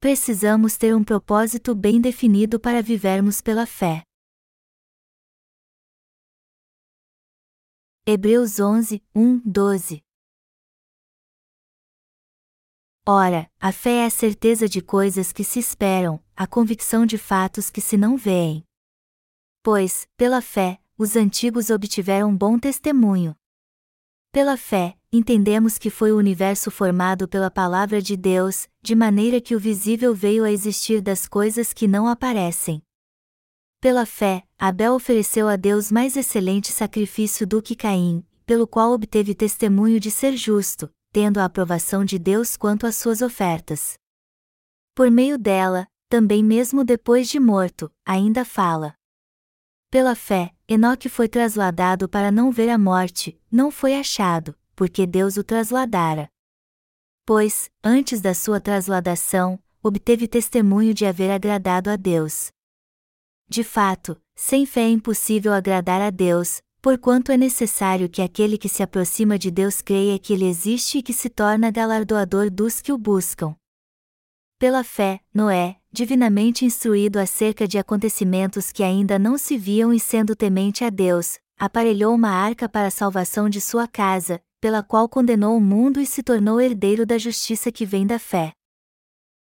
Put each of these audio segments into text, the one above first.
precisamos ter um propósito bem definido para vivermos pela fé. Hebreus 11, 1, 12 Ora, a fé é a certeza de coisas que se esperam, a convicção de fatos que se não veem. Pois, pela fé, os antigos obtiveram bom testemunho. Pela fé, entendemos que foi o universo formado pela palavra de Deus, de maneira que o visível veio a existir das coisas que não aparecem. Pela fé, Abel ofereceu a Deus mais excelente sacrifício do que Caim, pelo qual obteve testemunho de ser justo, tendo a aprovação de Deus quanto às suas ofertas. Por meio dela, também mesmo depois de morto, ainda fala. Pela fé, Enoque foi trasladado para não ver a morte, não foi achado, porque Deus o trasladara. Pois, antes da sua trasladação, obteve testemunho de haver agradado a Deus. De fato, sem fé é impossível agradar a Deus, porquanto é necessário que aquele que se aproxima de Deus creia que Ele existe e que se torna galardoador dos que o buscam. Pela fé, Noé, divinamente instruído acerca de acontecimentos que ainda não se viam e sendo temente a Deus, aparelhou uma arca para a salvação de sua casa, pela qual condenou o mundo e se tornou herdeiro da justiça que vem da fé.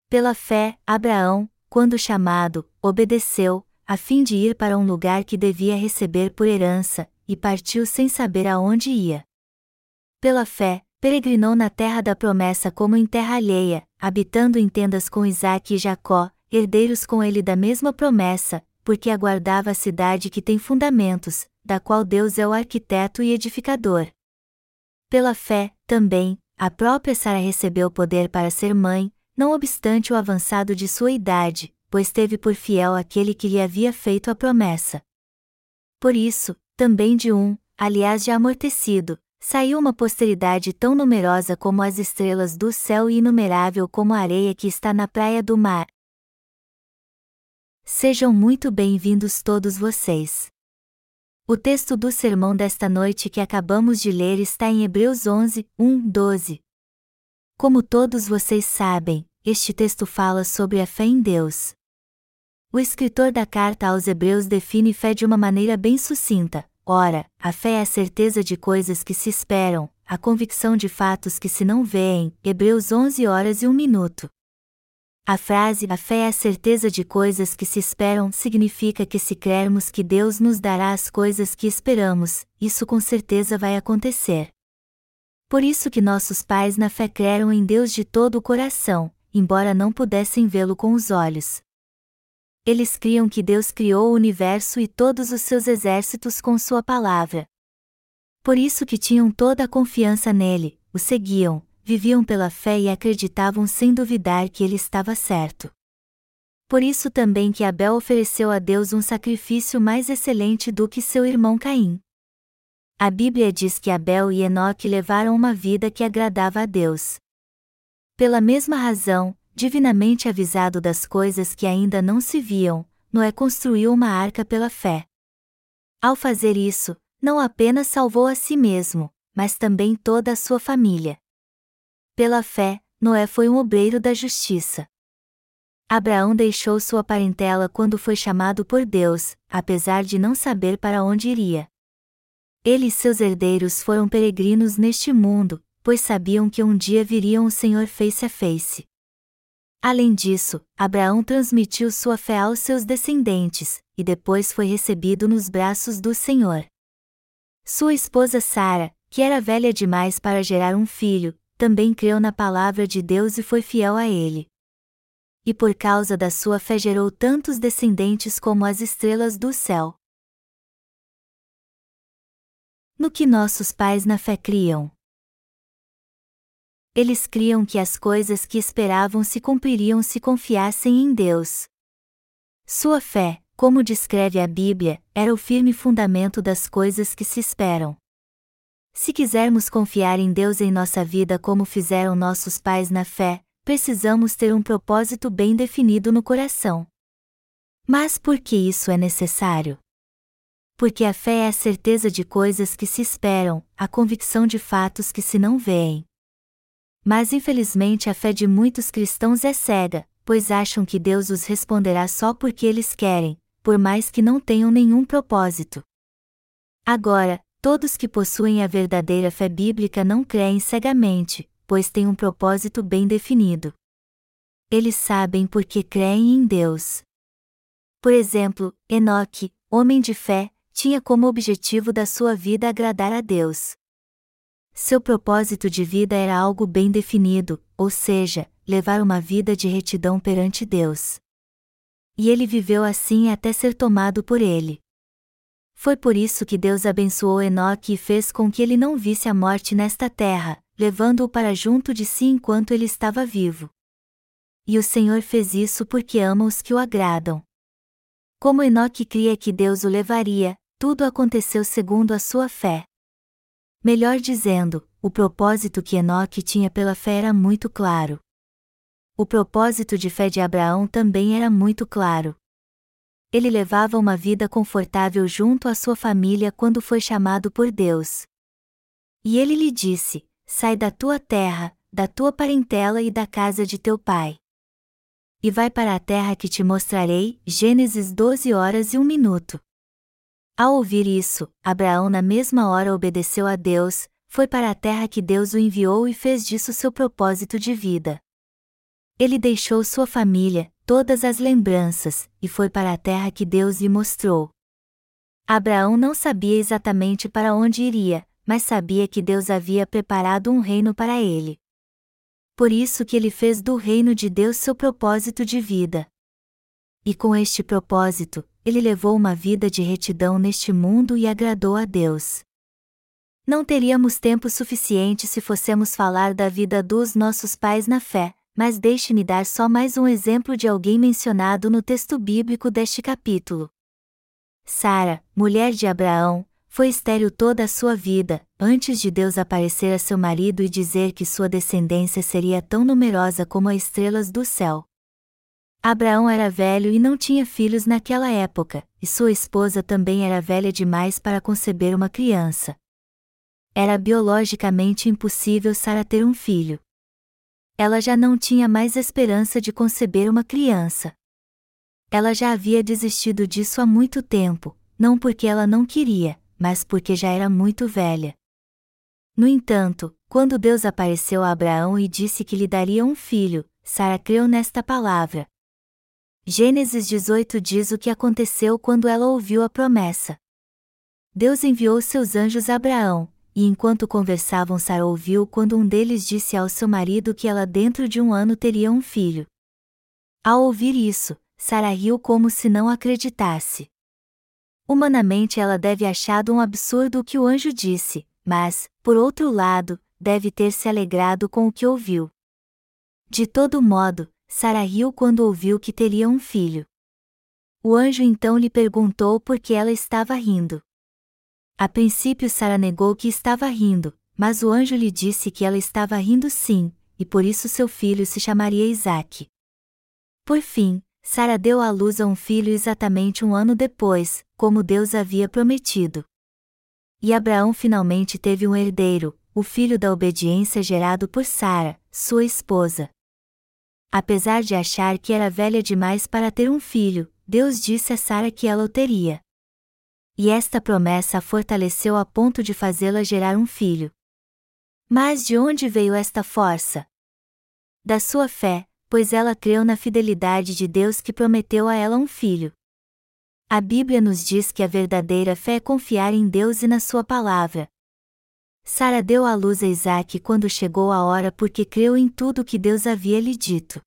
Pela fé, Abraão, quando chamado, obedeceu, a fim de ir para um lugar que devia receber por herança, e partiu sem saber aonde ia. Pela fé, peregrinou na terra da promessa como em terra alheia, habitando em tendas com Isaque e Jacó, herdeiros com ele da mesma promessa, porque aguardava a cidade que tem fundamentos, da qual Deus é o arquiteto e edificador. Pela fé, também, a própria Sara recebeu poder para ser mãe, não obstante o avançado de sua idade, pois teve por fiel aquele que lhe havia feito a promessa. Por isso, também de um, aliás já amortecido, saiu uma posteridade tão numerosa como as estrelas do céu e inumerável como a areia que está na praia do mar. Sejam muito bem-vindos todos vocês. O texto do sermão desta noite que acabamos de ler está em Hebreus 11, 1, 12. Como todos vocês sabem, este texto fala sobre a fé em Deus. O escritor da carta aos Hebreus define fé de uma maneira bem sucinta. Ora, a fé é a certeza de coisas que se esperam, a convicção de fatos que se não veem. Hebreus 11 horas e 1 minuto. A frase a fé é a certeza de coisas que se esperam significa que se crermos que Deus nos dará as coisas que esperamos, isso com certeza vai acontecer. Por isso que nossos pais na fé creram em Deus de todo o coração, embora não pudessem vê-lo com os olhos eles criam que Deus criou o universo e todos os seus exércitos com sua palavra. Por isso que tinham toda a confiança nele, o seguiam, viviam pela fé e acreditavam sem duvidar que ele estava certo. Por isso também que Abel ofereceu a Deus um sacrifício mais excelente do que seu irmão Caim. A Bíblia diz que Abel e Enoque levaram uma vida que agradava a Deus. Pela mesma razão, divinamente avisado das coisas que ainda não se viam, Noé construiu uma arca pela fé. Ao fazer isso, não apenas salvou a si mesmo, mas também toda a sua família. Pela fé, Noé foi um obreiro da justiça. Abraão deixou sua parentela quando foi chamado por Deus, apesar de não saber para onde iria. Ele e seus herdeiros foram peregrinos neste mundo, pois sabiam que um dia viriam o Senhor face a face. Além disso, Abraão transmitiu sua fé aos seus descendentes, e depois foi recebido nos braços do Senhor. Sua esposa Sara, que era velha demais para gerar um filho, também creu na palavra de Deus e foi fiel a ele. E por causa da sua fé gerou tantos descendentes como as estrelas do céu. No que nossos pais na fé criam eles criam que as coisas que esperavam se cumpririam se confiassem em Deus. Sua fé, como descreve a Bíblia, era o firme fundamento das coisas que se esperam. Se quisermos confiar em Deus em nossa vida como fizeram nossos pais na fé, precisamos ter um propósito bem definido no coração. Mas por que isso é necessário? Porque a fé é a certeza de coisas que se esperam, a convicção de fatos que se não veem. Mas infelizmente a fé de muitos cristãos é cega, pois acham que Deus os responderá só porque eles querem, por mais que não tenham nenhum propósito. Agora, todos que possuem a verdadeira fé bíblica não creem cegamente, pois têm um propósito bem definido. Eles sabem porque creem em Deus. Por exemplo, Enoque, homem de fé, tinha como objetivo da sua vida agradar a Deus. Seu propósito de vida era algo bem definido, ou seja, levar uma vida de retidão perante Deus. E ele viveu assim até ser tomado por ele. Foi por isso que Deus abençoou Enoque e fez com que ele não visse a morte nesta terra, levando-o para junto de si enquanto ele estava vivo. E o Senhor fez isso porque ama os que o agradam. Como Enoque cria que Deus o levaria, tudo aconteceu segundo a sua fé. Melhor dizendo, o propósito que Enoque tinha pela fé era muito claro. O propósito de fé de Abraão também era muito claro ele levava uma vida confortável junto à sua família quando foi chamado por Deus. E ele lhe disse: Sai da tua terra, da tua parentela e da casa de teu pai. E vai para a terra que te mostrarei. Gênesis 12 horas e 1 minuto. Ao ouvir isso, Abraão na mesma hora obedeceu a Deus, foi para a terra que Deus o enviou e fez disso seu propósito de vida. Ele deixou sua família, todas as lembranças, e foi para a terra que Deus lhe mostrou. Abraão não sabia exatamente para onde iria, mas sabia que Deus havia preparado um reino para ele. Por isso que ele fez do reino de Deus seu propósito de vida. E com este propósito, ele levou uma vida de retidão neste mundo e agradou a Deus. Não teríamos tempo suficiente se fossemos falar da vida dos nossos pais na fé, mas deixe-me dar só mais um exemplo de alguém mencionado no texto bíblico deste capítulo. Sara, mulher de Abraão, foi estéril toda a sua vida, antes de Deus aparecer a seu marido e dizer que sua descendência seria tão numerosa como as estrelas do céu. Abraão era velho e não tinha filhos naquela época, e sua esposa também era velha demais para conceber uma criança. Era biologicamente impossível Sara ter um filho ela já não tinha mais esperança de conceber uma criança. Ela já havia desistido disso há muito tempo, não porque ela não queria, mas porque já era muito velha. No entanto, quando Deus apareceu a Abraão e disse que lhe daria um filho, Sara creu nesta palavra. Gênesis 18 diz o que aconteceu quando ela ouviu a promessa. Deus enviou seus anjos a Abraão, e enquanto conversavam Sara ouviu quando um deles disse ao seu marido que ela dentro de um ano teria um filho. Ao ouvir isso, Sara riu como se não acreditasse. Humanamente ela deve achado um absurdo o que o anjo disse, mas, por outro lado, deve ter se alegrado com o que ouviu. De todo modo, Sara riu quando ouviu que teria um filho. O anjo então lhe perguntou por que ela estava rindo. A princípio Sara negou que estava rindo, mas o anjo lhe disse que ela estava rindo sim, e por isso seu filho se chamaria Isaque. Por fim, Sara deu à luz a um filho exatamente um ano depois, como Deus havia prometido. E Abraão finalmente teve um herdeiro, o filho da obediência gerado por Sara, sua esposa. Apesar de achar que era velha demais para ter um filho, Deus disse a Sara que ela o teria e esta promessa a fortaleceu a ponto de fazê-la gerar um filho. Mas de onde veio esta força? Da sua fé, pois ela creu na fidelidade de Deus que prometeu a ela um filho. A Bíblia nos diz que a verdadeira fé é confiar em Deus e na sua palavra. Sara deu à luz a Isaac quando chegou a hora porque creu em tudo que Deus havia lhe dito.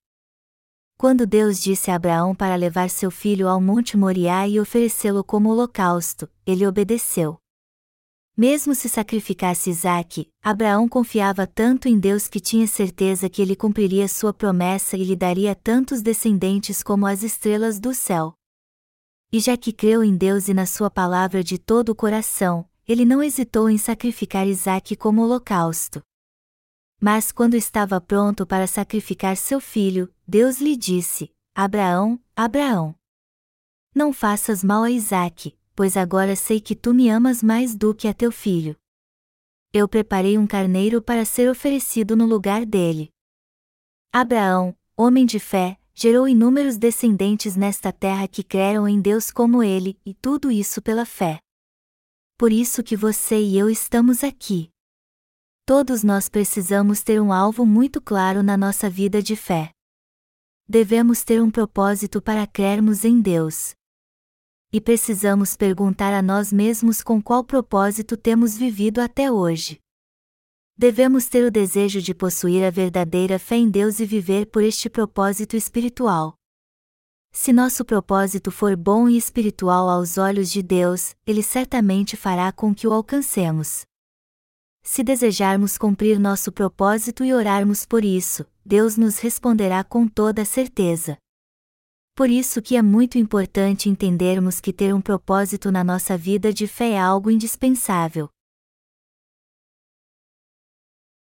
Quando Deus disse a Abraão para levar seu filho ao Monte Moriá e oferecê-lo como holocausto, ele obedeceu. Mesmo se sacrificasse Isaque, Abraão confiava tanto em Deus que tinha certeza que ele cumpriria sua promessa e lhe daria tantos descendentes como as estrelas do céu. E já que creu em Deus e na sua palavra de todo o coração, ele não hesitou em sacrificar Isaque como holocausto. Mas quando estava pronto para sacrificar seu filho, Deus lhe disse: Abraão, Abraão. Não faças mal a Isaque, pois agora sei que tu me amas mais do que a teu filho. Eu preparei um carneiro para ser oferecido no lugar dele. Abraão, homem de fé, gerou inúmeros descendentes nesta terra que creram em Deus como ele, e tudo isso pela fé. Por isso que você e eu estamos aqui. Todos nós precisamos ter um alvo muito claro na nossa vida de fé. Devemos ter um propósito para crermos em Deus. E precisamos perguntar a nós mesmos com qual propósito temos vivido até hoje. Devemos ter o desejo de possuir a verdadeira fé em Deus e viver por este propósito espiritual. Se nosso propósito for bom e espiritual aos olhos de Deus, Ele certamente fará com que o alcancemos. Se desejarmos cumprir nosso propósito e orarmos por isso, Deus nos responderá com toda certeza. Por isso que é muito importante entendermos que ter um propósito na nossa vida de fé é algo indispensável.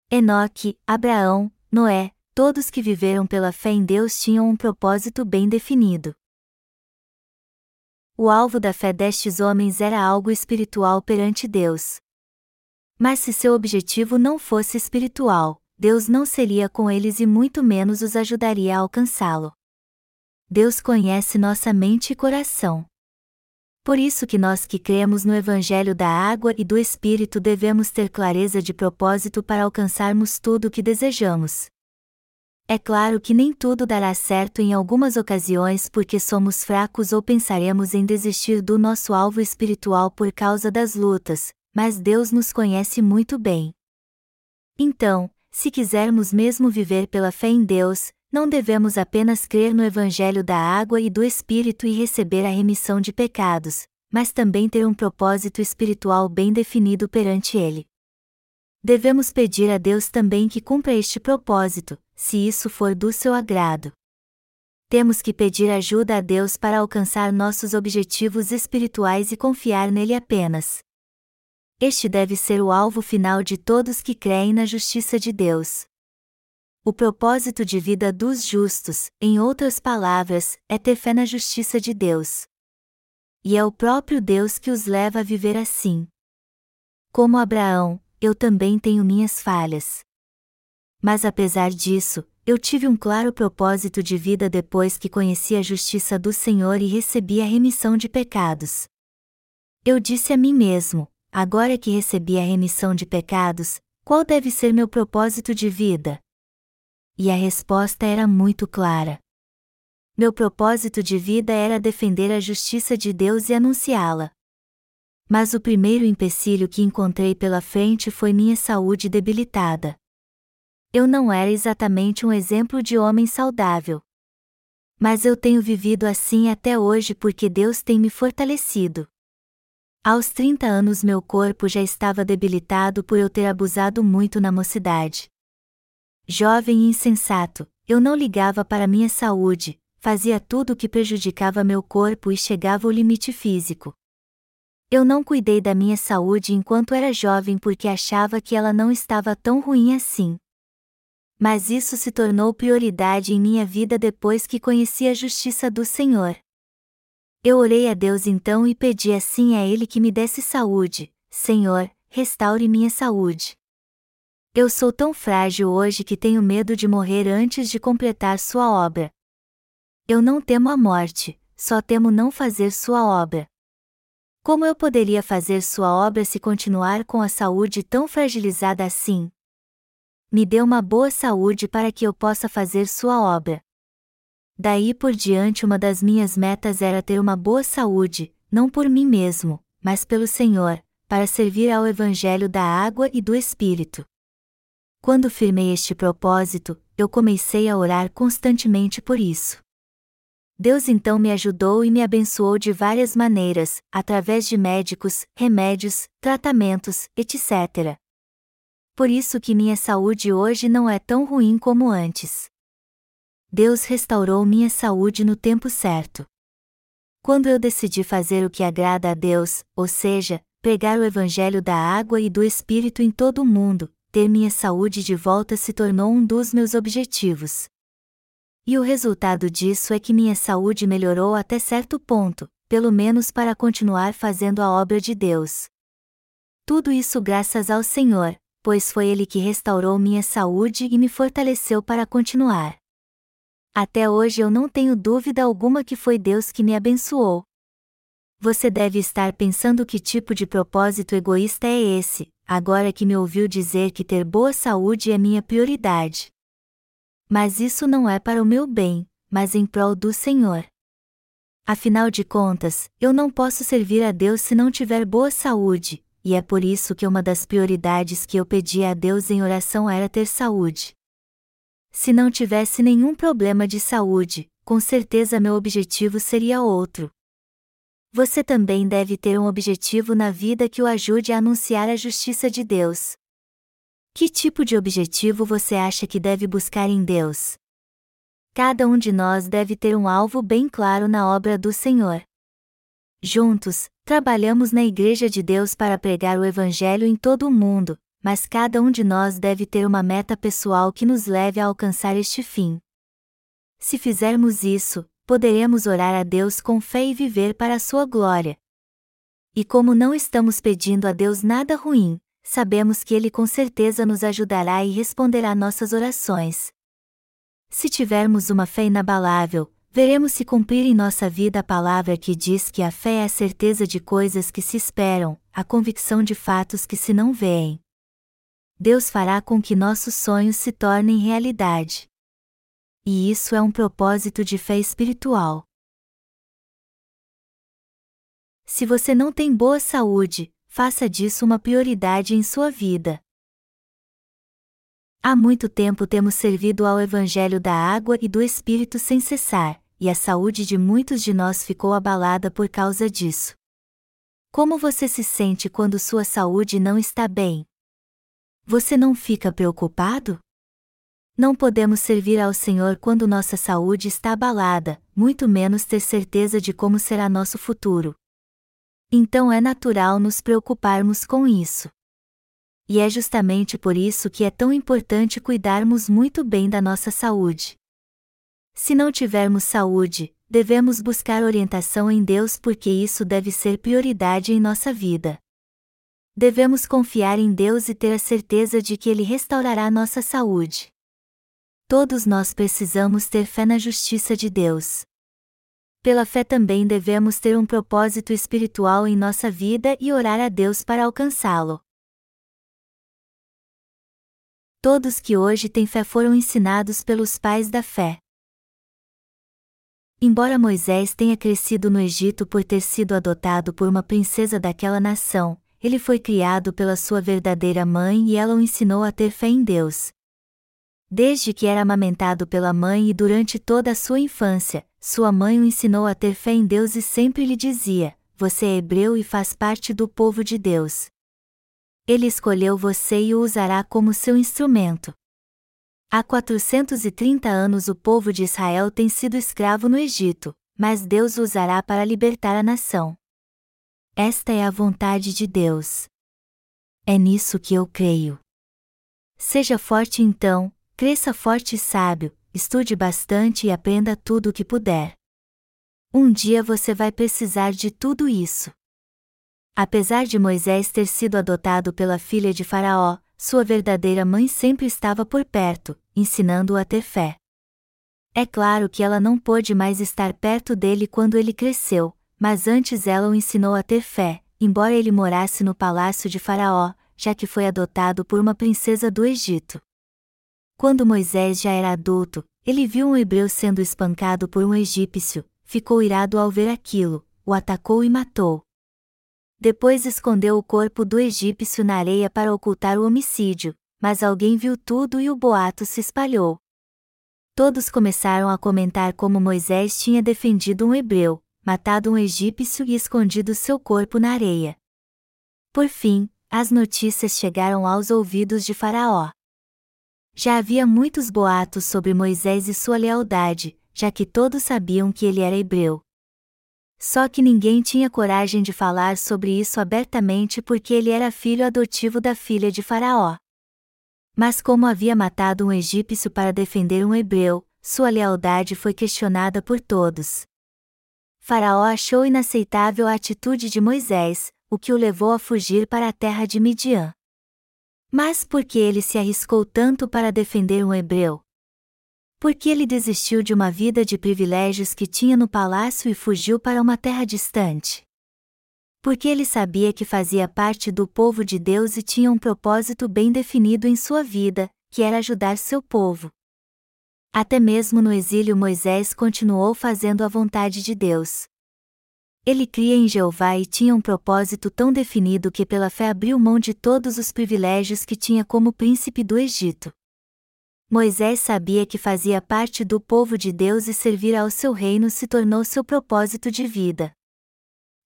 Enoque, Abraão, Noé, todos que viveram pela fé em Deus tinham um propósito bem definido. O alvo da fé destes homens era algo espiritual perante Deus. Mas se seu objetivo não fosse espiritual, Deus não seria com eles e muito menos os ajudaria a alcançá-lo. Deus conhece nossa mente e coração. Por isso que nós que cremos no Evangelho da Água e do Espírito devemos ter clareza de propósito para alcançarmos tudo o que desejamos. É claro que nem tudo dará certo em algumas ocasiões porque somos fracos ou pensaremos em desistir do nosso alvo espiritual por causa das lutas, mas Deus nos conhece muito bem. Então, se quisermos mesmo viver pela fé em Deus, não devemos apenas crer no Evangelho da água e do Espírito e receber a remissão de pecados, mas também ter um propósito espiritual bem definido perante Ele. Devemos pedir a Deus também que cumpra este propósito, se isso for do seu agrado. Temos que pedir ajuda a Deus para alcançar nossos objetivos espirituais e confiar nele apenas. Este deve ser o alvo final de todos que creem na justiça de Deus. O propósito de vida dos justos, em outras palavras, é ter fé na justiça de Deus. E é o próprio Deus que os leva a viver assim. Como Abraão, eu também tenho minhas falhas. Mas apesar disso, eu tive um claro propósito de vida depois que conheci a justiça do Senhor e recebi a remissão de pecados. Eu disse a mim mesmo: agora que recebi a remissão de pecados, qual deve ser meu propósito de vida? E a resposta era muito clara. Meu propósito de vida era defender a justiça de Deus e anunciá-la. Mas o primeiro empecilho que encontrei pela frente foi minha saúde debilitada. Eu não era exatamente um exemplo de homem saudável. Mas eu tenho vivido assim até hoje porque Deus tem me fortalecido. Aos 30 anos meu corpo já estava debilitado por eu ter abusado muito na mocidade. Jovem e insensato, eu não ligava para minha saúde, fazia tudo o que prejudicava meu corpo e chegava ao limite físico. Eu não cuidei da minha saúde enquanto era jovem porque achava que ela não estava tão ruim assim. Mas isso se tornou prioridade em minha vida depois que conheci a justiça do Senhor. Eu orei a Deus então e pedi assim a Ele que me desse saúde, Senhor, restaure minha saúde. Eu sou tão frágil hoje que tenho medo de morrer antes de completar sua obra. Eu não temo a morte, só temo não fazer sua obra. Como eu poderia fazer sua obra se continuar com a saúde tão fragilizada assim? Me dê uma boa saúde para que eu possa fazer sua obra. Daí por diante, uma das minhas metas era ter uma boa saúde, não por mim mesmo, mas pelo Senhor, para servir ao Evangelho da água e do Espírito. Quando firmei este propósito, eu comecei a orar constantemente por isso. Deus então me ajudou e me abençoou de várias maneiras, através de médicos, remédios, tratamentos, etc. Por isso que minha saúde hoje não é tão ruim como antes. Deus restaurou minha saúde no tempo certo. Quando eu decidi fazer o que agrada a Deus, ou seja, pregar o Evangelho da água e do Espírito em todo o mundo, ter minha saúde de volta se tornou um dos meus objetivos. E o resultado disso é que minha saúde melhorou até certo ponto, pelo menos para continuar fazendo a obra de Deus. Tudo isso graças ao Senhor, pois foi Ele que restaurou minha saúde e me fortaleceu para continuar. Até hoje eu não tenho dúvida alguma que foi Deus que me abençoou. Você deve estar pensando que tipo de propósito egoísta é esse, agora que me ouviu dizer que ter boa saúde é minha prioridade. Mas isso não é para o meu bem, mas em prol do Senhor. Afinal de contas, eu não posso servir a Deus se não tiver boa saúde, e é por isso que uma das prioridades que eu pedia a Deus em oração era ter saúde. Se não tivesse nenhum problema de saúde, com certeza meu objetivo seria outro. Você também deve ter um objetivo na vida que o ajude a anunciar a justiça de Deus. Que tipo de objetivo você acha que deve buscar em Deus? Cada um de nós deve ter um alvo bem claro na obra do Senhor. Juntos, trabalhamos na Igreja de Deus para pregar o Evangelho em todo o mundo, mas cada um de nós deve ter uma meta pessoal que nos leve a alcançar este fim. Se fizermos isso, poderemos orar a Deus com fé e viver para a sua glória. E como não estamos pedindo a Deus nada ruim, sabemos que Ele com certeza nos ajudará e responderá nossas orações. Se tivermos uma fé inabalável, veremos se cumprir em nossa vida a palavra que diz que a fé é a certeza de coisas que se esperam, a convicção de fatos que se não veem. Deus fará com que nossos sonhos se tornem realidade. E isso é um propósito de fé espiritual. Se você não tem boa saúde, faça disso uma prioridade em sua vida. Há muito tempo temos servido ao Evangelho da água e do Espírito sem cessar, e a saúde de muitos de nós ficou abalada por causa disso. Como você se sente quando sua saúde não está bem? Você não fica preocupado? Não podemos servir ao Senhor quando nossa saúde está abalada, muito menos ter certeza de como será nosso futuro. Então é natural nos preocuparmos com isso e é justamente por isso que é tão importante cuidarmos muito bem da nossa saúde. Se não tivermos saúde, devemos buscar orientação em Deus porque isso deve ser prioridade em nossa vida. Devemos confiar em Deus e ter a certeza de que Ele restaurará nossa saúde. Todos nós precisamos ter fé na justiça de Deus. Pela fé também devemos ter um propósito espiritual em nossa vida e orar a Deus para alcançá-lo. Todos que hoje têm fé foram ensinados pelos pais da fé. Embora Moisés tenha crescido no Egito por ter sido adotado por uma princesa daquela nação, ele foi criado pela sua verdadeira mãe e ela o ensinou a ter fé em Deus. Desde que era amamentado pela mãe e durante toda a sua infância, sua mãe o ensinou a ter fé em Deus e sempre lhe dizia: Você é hebreu e faz parte do povo de Deus. Ele escolheu você e o usará como seu instrumento. Há 430 anos o povo de Israel tem sido escravo no Egito, mas Deus o usará para libertar a nação. Esta é a vontade de Deus. É nisso que eu creio. Seja forte então, cresça forte e sábio, estude bastante e aprenda tudo o que puder. Um dia você vai precisar de tudo isso. Apesar de Moisés ter sido adotado pela filha de Faraó, sua verdadeira mãe sempre estava por perto, ensinando-o a ter fé. É claro que ela não pôde mais estar perto dele quando ele cresceu, mas antes ela o ensinou a ter fé, embora ele morasse no palácio de Faraó, já que foi adotado por uma princesa do Egito. Quando Moisés já era adulto, ele viu um hebreu sendo espancado por um egípcio, ficou irado ao ver aquilo, o atacou e matou. Depois escondeu o corpo do egípcio na areia para ocultar o homicídio, mas alguém viu tudo e o boato se espalhou. Todos começaram a comentar como Moisés tinha defendido um hebreu, matado um egípcio e escondido seu corpo na areia. Por fim, as notícias chegaram aos ouvidos de Faraó. Já havia muitos boatos sobre Moisés e sua lealdade, já que todos sabiam que ele era hebreu. Só que ninguém tinha coragem de falar sobre isso abertamente porque ele era filho adotivo da filha de Faraó. Mas como havia matado um egípcio para defender um hebreu, sua lealdade foi questionada por todos. Faraó achou inaceitável a atitude de Moisés, o que o levou a fugir para a terra de Midian. Mas por que ele se arriscou tanto para defender um hebreu? Porque ele desistiu de uma vida de privilégios que tinha no palácio e fugiu para uma terra distante. Porque ele sabia que fazia parte do povo de Deus e tinha um propósito bem definido em sua vida, que era ajudar seu povo. Até mesmo no exílio Moisés continuou fazendo a vontade de Deus. Ele cria em Jeová e tinha um propósito tão definido que pela fé abriu mão de todos os privilégios que tinha como príncipe do Egito. Moisés sabia que fazia parte do povo de Deus e servir ao seu reino se tornou seu propósito de vida.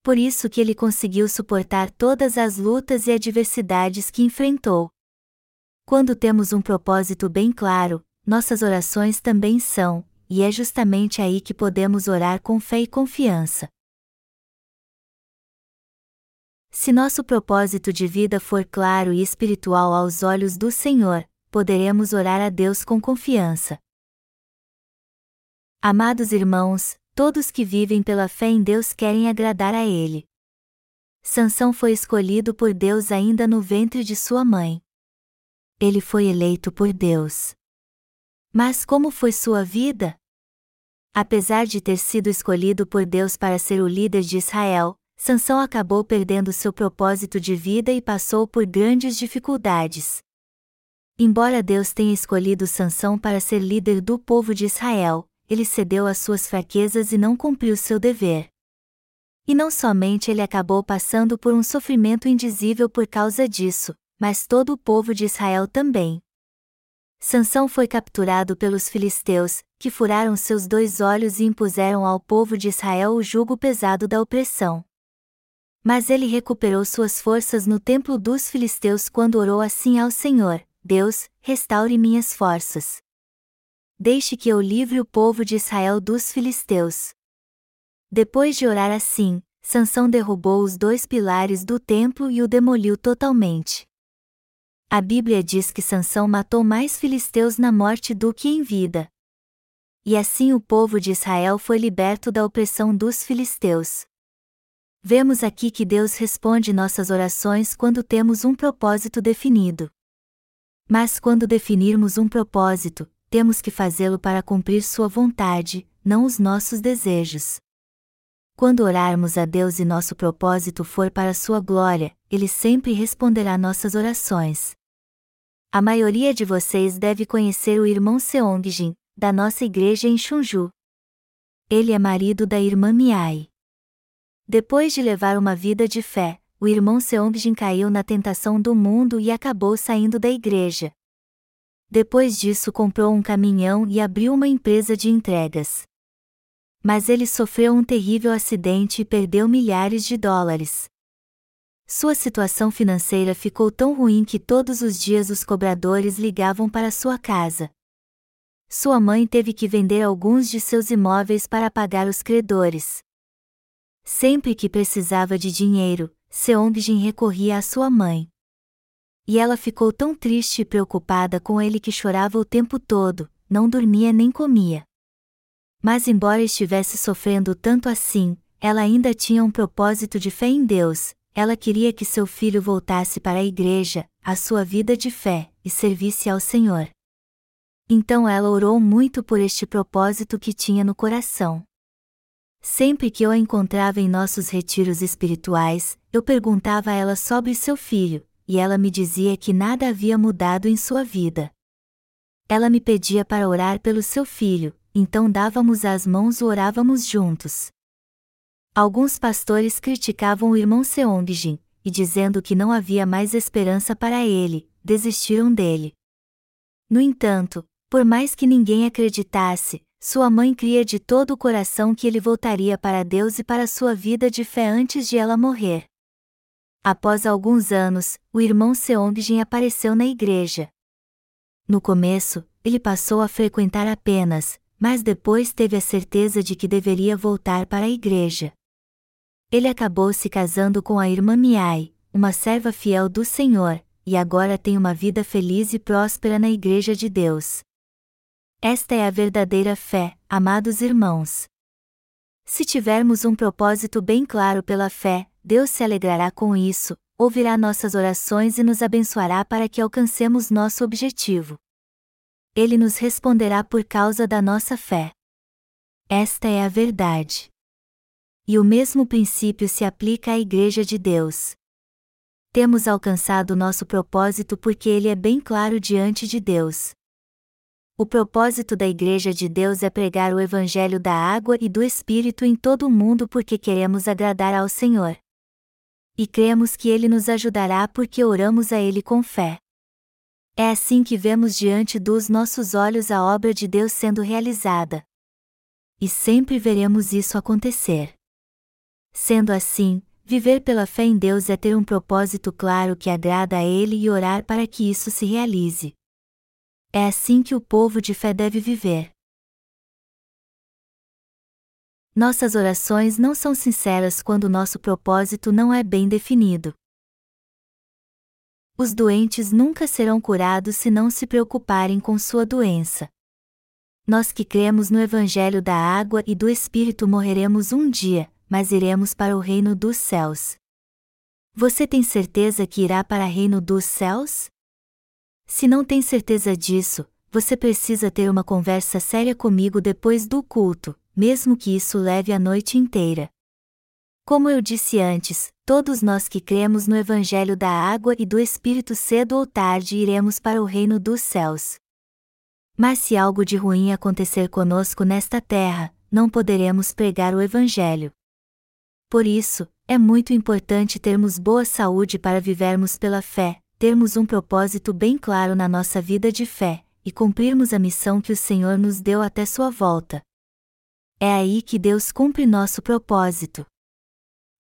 Por isso que ele conseguiu suportar todas as lutas e adversidades que enfrentou. Quando temos um propósito bem claro, nossas orações também são, e é justamente aí que podemos orar com fé e confiança. Se nosso propósito de vida for claro e espiritual aos olhos do Senhor, poderemos orar a Deus com confiança. Amados irmãos, todos que vivem pela fé em Deus querem agradar a Ele. Sansão foi escolhido por Deus ainda no ventre de sua mãe. Ele foi eleito por Deus. Mas como foi sua vida? Apesar de ter sido escolhido por Deus para ser o líder de Israel, Sansão acabou perdendo seu propósito de vida e passou por grandes dificuldades. Embora Deus tenha escolhido Sansão para ser líder do povo de Israel, ele cedeu às suas fraquezas e não cumpriu seu dever. E não somente ele acabou passando por um sofrimento indizível por causa disso, mas todo o povo de Israel também. Sansão foi capturado pelos filisteus, que furaram seus dois olhos e impuseram ao povo de Israel o jugo pesado da opressão. Mas ele recuperou suas forças no templo dos filisteus quando orou assim ao Senhor: Deus, restaure minhas forças. Deixe que eu livre o povo de Israel dos filisteus. Depois de orar assim, Sansão derrubou os dois pilares do templo e o demoliu totalmente. A Bíblia diz que Sansão matou mais filisteus na morte do que em vida. E assim o povo de Israel foi liberto da opressão dos filisteus. Vemos aqui que Deus responde nossas orações quando temos um propósito definido. Mas quando definirmos um propósito, temos que fazê-lo para cumprir Sua vontade, não os nossos desejos. Quando orarmos a Deus e nosso propósito for para Sua glória, Ele sempre responderá nossas orações. A maioria de vocês deve conhecer o irmão Seongjin, da nossa igreja em Chunju. Ele é marido da irmã Miai. Depois de levar uma vida de fé, o irmão Seongjin caiu na tentação do mundo e acabou saindo da igreja. Depois disso comprou um caminhão e abriu uma empresa de entregas. Mas ele sofreu um terrível acidente e perdeu milhares de dólares. Sua situação financeira ficou tão ruim que todos os dias os cobradores ligavam para sua casa. Sua mãe teve que vender alguns de seus imóveis para pagar os credores. Sempre que precisava de dinheiro, Seongjin recorria à sua mãe. E ela ficou tão triste e preocupada com ele que chorava o tempo todo, não dormia nem comia. Mas, embora estivesse sofrendo tanto assim, ela ainda tinha um propósito de fé em Deus, ela queria que seu filho voltasse para a igreja, a sua vida de fé, e servisse ao Senhor. Então ela orou muito por este propósito que tinha no coração. Sempre que eu a encontrava em nossos retiros espirituais, eu perguntava a ela sobre seu filho, e ela me dizia que nada havia mudado em sua vida. Ela me pedia para orar pelo seu filho, então dávamos as mãos e orávamos juntos. Alguns pastores criticavam o irmão Seongjin, e dizendo que não havia mais esperança para ele, desistiram dele. No entanto, por mais que ninguém acreditasse, sua mãe cria de todo o coração que ele voltaria para Deus e para sua vida de fé antes de ela morrer. Após alguns anos, o irmão Seongjin apareceu na igreja. No começo, ele passou a frequentar apenas, mas depois teve a certeza de que deveria voltar para a igreja. Ele acabou se casando com a irmã Miai, uma serva fiel do Senhor, e agora tem uma vida feliz e próspera na igreja de Deus. Esta é a verdadeira fé, amados irmãos. Se tivermos um propósito bem claro pela fé, Deus se alegrará com isso, ouvirá nossas orações e nos abençoará para que alcancemos nosso objetivo. ele nos responderá por causa da nossa fé. Esta é a verdade. E o mesmo princípio se aplica à Igreja de Deus. Temos alcançado nosso propósito porque ele é bem claro diante de Deus. O propósito da Igreja de Deus é pregar o Evangelho da água e do Espírito em todo o mundo porque queremos agradar ao Senhor. E cremos que Ele nos ajudará porque oramos a Ele com fé. É assim que vemos diante dos nossos olhos a obra de Deus sendo realizada. E sempre veremos isso acontecer. Sendo assim, viver pela fé em Deus é ter um propósito claro que agrada a Ele e orar para que isso se realize. É assim que o povo de fé deve viver. Nossas orações não são sinceras quando nosso propósito não é bem definido. Os doentes nunca serão curados se não se preocuparem com sua doença. Nós que cremos no Evangelho da água e do Espírito morreremos um dia, mas iremos para o reino dos céus. Você tem certeza que irá para o reino dos céus? Se não tem certeza disso, você precisa ter uma conversa séria comigo depois do culto, mesmo que isso leve a noite inteira. Como eu disse antes, todos nós que cremos no Evangelho da água e do Espírito cedo ou tarde iremos para o reino dos céus. Mas se algo de ruim acontecer conosco nesta terra, não poderemos pregar o Evangelho. Por isso, é muito importante termos boa saúde para vivermos pela fé, termos um propósito bem claro na nossa vida de fé, e cumprirmos a missão que o Senhor nos deu até sua volta. É aí que Deus cumpre nosso propósito.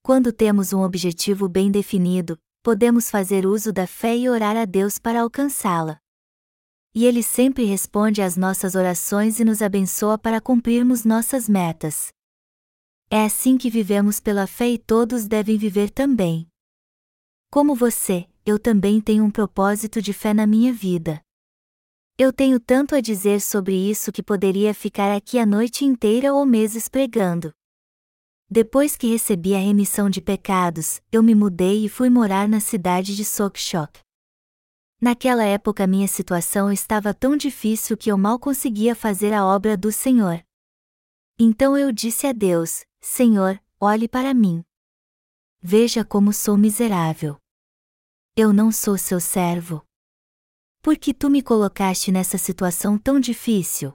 Quando temos um objetivo bem definido, podemos fazer uso da fé e orar a Deus para alcançá-la. E Ele sempre responde às nossas orações e nos abençoa para cumprirmos nossas metas. É assim que vivemos pela fé e todos devem viver também. Como você, eu também tenho um propósito de fé na minha vida. Eu tenho tanto a dizer sobre isso que poderia ficar aqui a noite inteira ou meses pregando. Depois que recebi a remissão de pecados, eu me mudei e fui morar na cidade de Sokchok. Naquela época minha situação estava tão difícil que eu mal conseguia fazer a obra do Senhor. Então eu disse a Deus: Senhor, olhe para mim. Veja como sou miserável. Eu não sou seu servo. Por que tu me colocaste nessa situação tão difícil?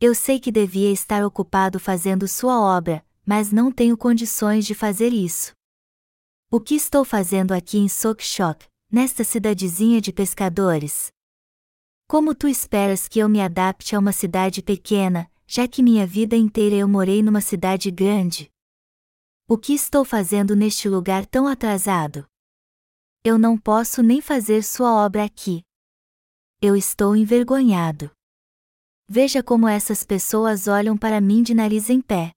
Eu sei que devia estar ocupado fazendo sua obra, mas não tenho condições de fazer isso. O que estou fazendo aqui em Sokchok, nesta cidadezinha de pescadores? Como tu esperas que eu me adapte a uma cidade pequena, já que minha vida inteira eu morei numa cidade grande? O que estou fazendo neste lugar tão atrasado? Eu não posso nem fazer sua obra aqui eu estou envergonhado. Veja como essas pessoas olham para mim de nariz em pé.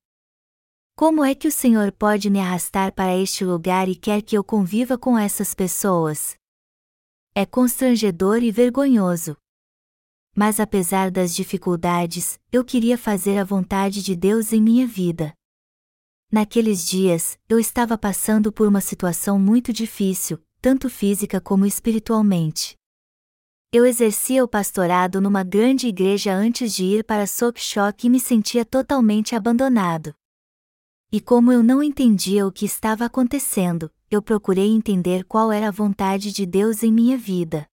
Como é que o Senhor pode me arrastar para este lugar e quer que eu conviva com essas pessoas? É constrangedor e vergonhoso. Mas apesar das dificuldades, eu queria fazer a vontade de Deus em minha vida. Naqueles dias, eu estava passando por uma situação muito difícil, tanto física como espiritualmente. Eu exercia o pastorado numa grande igreja antes de ir para Sokchok e me sentia totalmente abandonado. E como eu não entendia o que estava acontecendo, eu procurei entender qual era a vontade de Deus em minha vida.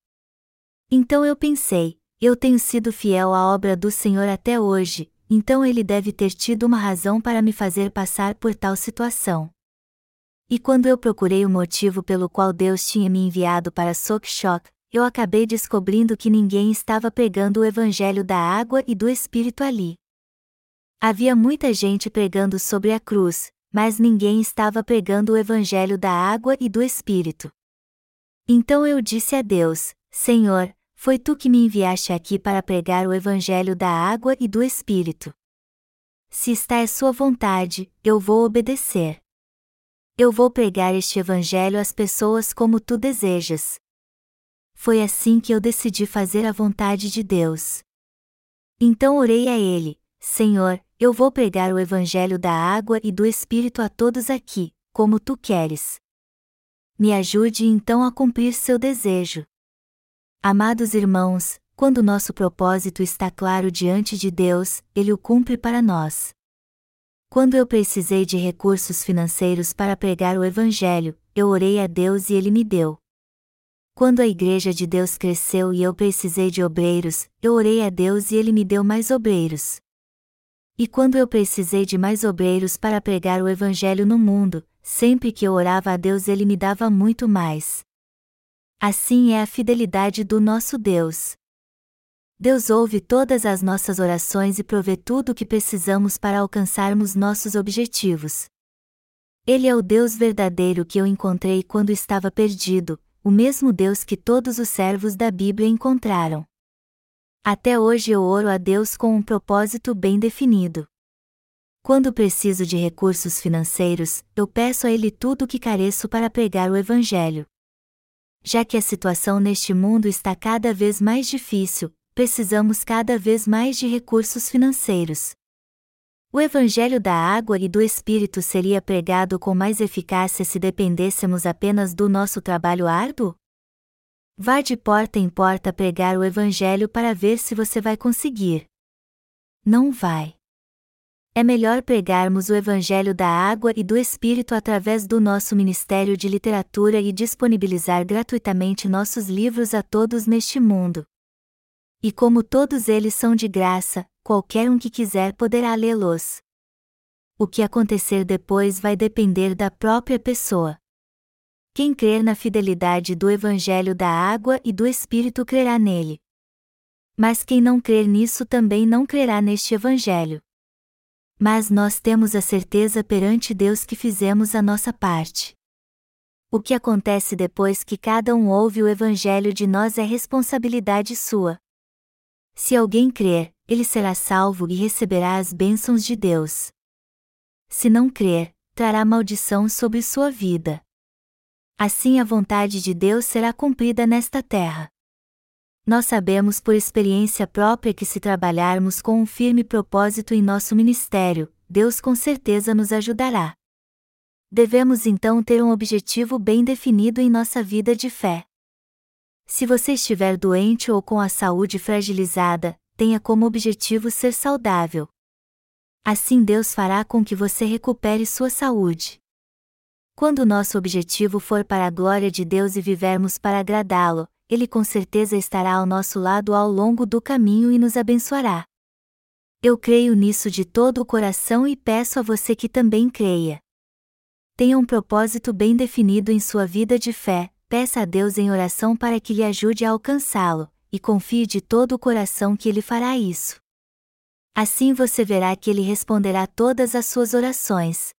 Então eu pensei, eu tenho sido fiel à obra do Senhor até hoje, então ele deve ter tido uma razão para me fazer passar por tal situação. E quando eu procurei o motivo pelo qual Deus tinha me enviado para Sokchok, eu acabei descobrindo que ninguém estava pregando o evangelho da água e do Espírito ali. Havia muita gente pregando sobre a cruz, mas ninguém estava pregando o evangelho da água e do Espírito. Então eu disse a Deus: Senhor, foi tu que me enviaste aqui para pregar o evangelho da água e do Espírito. Se está à sua vontade, eu vou obedecer. Eu vou pregar este evangelho às pessoas como tu desejas, foi assim que eu decidi fazer a vontade de Deus. Então orei a Ele: Senhor, eu vou pregar o Evangelho da água e do Espírito a todos aqui, como tu queres. Me ajude então a cumprir seu desejo. Amados irmãos, Quando nosso propósito está claro diante de Deus, Ele o cumpre para nós. Quando eu precisei de recursos financeiros para pregar o Evangelho, eu orei a Deus e Ele me deu. Quando a Igreja de Deus cresceu e eu precisei de obreiros, eu orei a Deus e Ele me deu mais obreiros. E quando eu precisei de mais obreiros para pregar o Evangelho no mundo, sempre que eu orava a Deus Ele me dava muito mais. Assim é a fidelidade do nosso Deus. Deus ouve todas as nossas orações e provê tudo o que precisamos para alcançarmos nossos objetivos. Ele é o Deus verdadeiro que eu encontrei quando estava perdido, o mesmo Deus que todos os servos da Bíblia encontraram. Até hoje eu oro a Deus com um propósito bem definido. Quando preciso de recursos financeiros, eu peço a Ele tudo o que careço para pregar o Evangelho. Já que a situação neste mundo está cada vez mais difícil, precisamos cada vez mais de recursos financeiros. O Evangelho da água e do Espírito seria pregado com mais eficácia se dependêssemos apenas do nosso trabalho árduo? Vá de porta em porta pregar o Evangelho para ver se você vai conseguir. Não vai. É melhor pregarmos o Evangelho da água e do Espírito através do nosso Ministério de Literatura e disponibilizar gratuitamente nossos livros a todos neste mundo. E como todos eles são de graça, qualquer um que quiser poderá lê-los. O que acontecer depois vai depender da própria pessoa. Quem crer na fidelidade do Evangelho da água e do Espírito crerá nele. Mas quem não crer nisso também não crerá neste Evangelho. Mas nós temos a certeza perante Deus que fizemos a nossa parte. O que acontece depois que cada um ouve o Evangelho de nós é responsabilidade sua. Se alguém crer, ele será salvo e receberá as bênçãos de Deus. Se não crer, trará maldição sobre sua vida. Assim a vontade de Deus será cumprida nesta terra. Nós sabemos por experiência própria que se trabalharmos com um firme propósito em nosso ministério, Deus com certeza nos ajudará. Devemos então ter um objetivo bem definido em nossa vida de fé. Se você estiver doente ou com a saúde fragilizada, tenha como objetivo ser saudável. Assim Deus fará com que você recupere sua saúde. Quando nosso objetivo for para a glória de Deus e vivermos para agradá-lo, Ele com certeza estará ao nosso lado ao longo do caminho e nos abençoará. Eu creio nisso de todo o coração e peço a você que também creia. Tenha um propósito bem definido em sua vida de fé, peça a Deus em oração para que lhe ajude a alcançá-lo, e confie de todo o coração que ele fará isso. Assim você verá que ele responderá todas as suas orações.